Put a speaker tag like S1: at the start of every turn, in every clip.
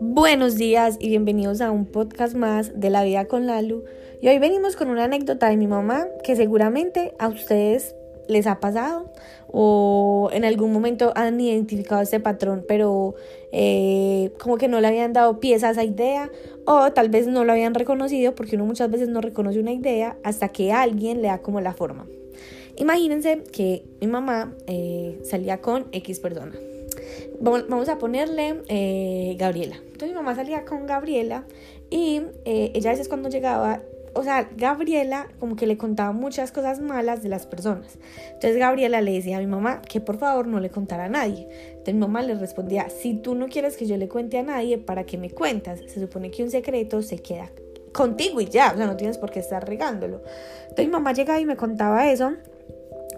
S1: Buenos días y bienvenidos a un podcast más de la vida con Lalu. Y hoy venimos con una anécdota de mi mamá que seguramente a ustedes les ha pasado o en algún momento han identificado este patrón, pero eh, como que no le habían dado pieza a esa idea o tal vez no lo habían reconocido porque uno muchas veces no reconoce una idea hasta que alguien le da como la forma. Imagínense que mi mamá eh, salía con X persona vamos a ponerle eh, Gabriela. Entonces mi mamá salía con Gabriela y eh, ella a veces cuando llegaba, o sea, Gabriela como que le contaba muchas cosas malas de las personas. Entonces Gabriela le decía a mi mamá que por favor no le contara a nadie. Entonces mi mamá le respondía, si tú no quieres que yo le cuente a nadie, ¿para qué me cuentas? Se supone que un secreto se queda contigo y ya, o sea, no tienes por qué estar regándolo. Entonces mi mamá llegaba y me contaba eso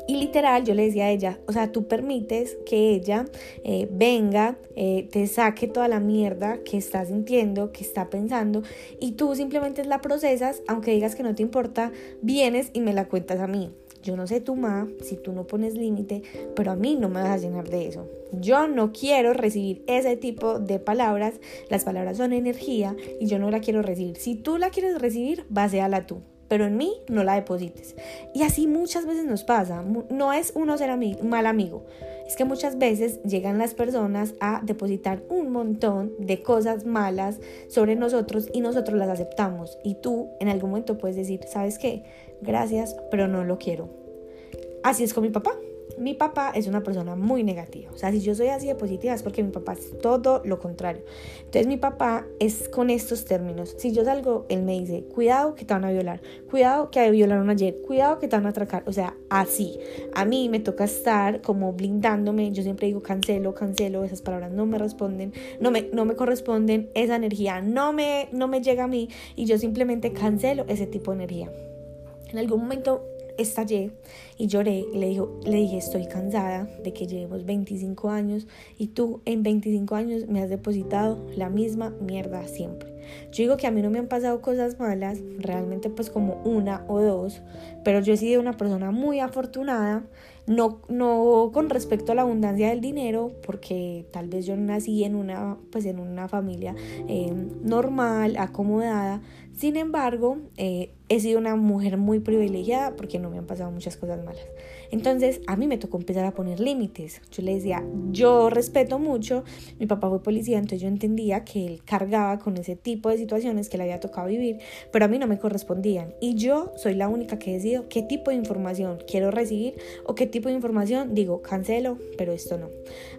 S1: y literal, yo le decía a ella, o sea, tú permites que ella eh, venga, eh, te saque toda la mierda que está sintiendo, que está pensando, y tú simplemente la procesas, aunque digas que no te importa, vienes y me la cuentas a mí. Yo no sé tu ma, si tú no pones límite, pero a mí no me vas a llenar de eso. Yo no quiero recibir ese tipo de palabras. Las palabras son energía y yo no la quiero recibir. Si tú la quieres recibir, vaséala tú pero en mí no la deposites. Y así muchas veces nos pasa. No es uno ser mal amigo, es que muchas veces llegan las personas a depositar un montón de cosas malas sobre nosotros y nosotros las aceptamos. Y tú en algún momento puedes decir, ¿sabes qué? Gracias, pero no lo quiero. Así es con mi papá mi papá es una persona muy negativa. O sea, si yo soy así de positiva es porque mi papá es todo lo contrario. Entonces mi papá es con estos términos. Si yo salgo, él me dice, cuidado que te van a violar, cuidado que violaron ayer, cuidado que te van a atracar. O sea, así. A mí me toca estar como blindándome. Yo siempre digo, cancelo, cancelo. Esas palabras no me responden, no me, no me corresponden. Esa energía no me, no me llega a mí y yo simplemente cancelo ese tipo de energía. En algún momento estallé y lloré le, dijo, le dije, estoy cansada de que llevemos 25 años y tú en 25 años me has depositado la misma mierda siempre. Yo digo que a mí no me han pasado cosas malas, realmente pues como una o dos, pero yo he sido una persona muy afortunada, no, no con respecto a la abundancia del dinero, porque tal vez yo nací en una, pues en una familia eh, normal, acomodada, sin embargo, eh, he sido una mujer muy privilegiada porque no me han pasado muchas cosas malas. Entonces, a mí me tocó empezar a poner límites. Yo le decía, yo respeto mucho, mi papá fue policía, entonces yo entendía que él cargaba con ese tipo de situaciones que le había tocado vivir, pero a mí no me correspondían. Y yo soy la única que decido qué tipo de información quiero recibir o qué tipo de información digo, cancelo, pero esto no.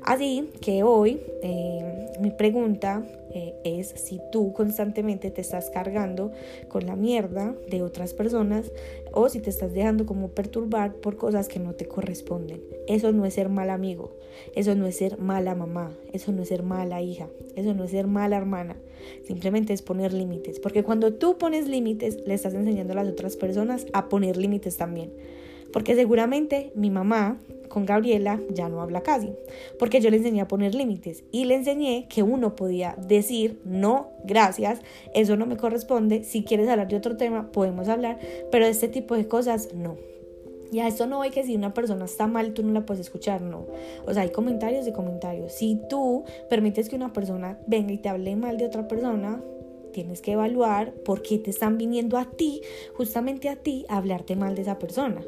S1: Así que hoy eh, mi pregunta eh, es si tú constantemente te estás cargando con la mierda de otras personas o si te estás dejando como perturbar por cosas que no te corresponden. Eso no es ser mal amigo, eso no es ser mala mamá, eso no es ser mala hija, eso no es ser mala hermana. Simplemente es poner límites, porque cuando tú pones límites le estás enseñando a las otras personas a poner límites también. Porque seguramente mi mamá con Gabriela ya no habla casi, porque yo le enseñé a poner límites y le enseñé que uno podía decir no, gracias, eso no me corresponde, si quieres hablar de otro tema podemos hablar, pero de este tipo de cosas no. Y a esto no hay que si una persona está mal, tú no la puedes escuchar, no. O sea, hay comentarios de comentarios. Si tú permites que una persona venga y te hable mal de otra persona, tienes que evaluar por qué te están viniendo a ti, justamente a ti, a hablarte mal de esa persona.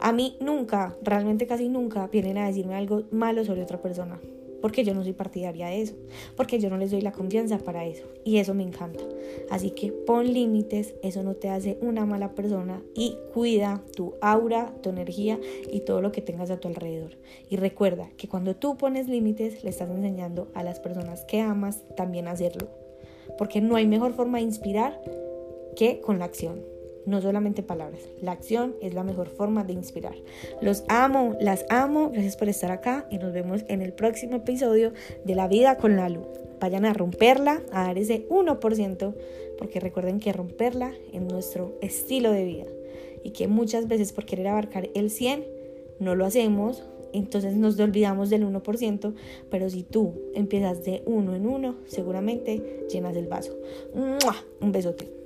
S1: A mí nunca, realmente casi nunca, vienen a decirme algo malo sobre otra persona. Porque yo no soy partidaria de eso. Porque yo no les doy la confianza para eso. Y eso me encanta. Así que pon límites. Eso no te hace una mala persona. Y cuida tu aura, tu energía y todo lo que tengas a tu alrededor. Y recuerda que cuando tú pones límites, le estás enseñando a las personas que amas también a hacerlo. Porque no hay mejor forma de inspirar que con la acción no solamente palabras. La acción es la mejor forma de inspirar. Los amo, las amo. Gracias por estar acá y nos vemos en el próximo episodio de La vida con la luz. Vayan a romperla, a dar ese 1%, porque recuerden que romperla es nuestro estilo de vida y que muchas veces por querer abarcar el 100 no lo hacemos, entonces nos olvidamos del 1%, pero si tú empiezas de uno en uno, seguramente llenas el vaso. Un besote.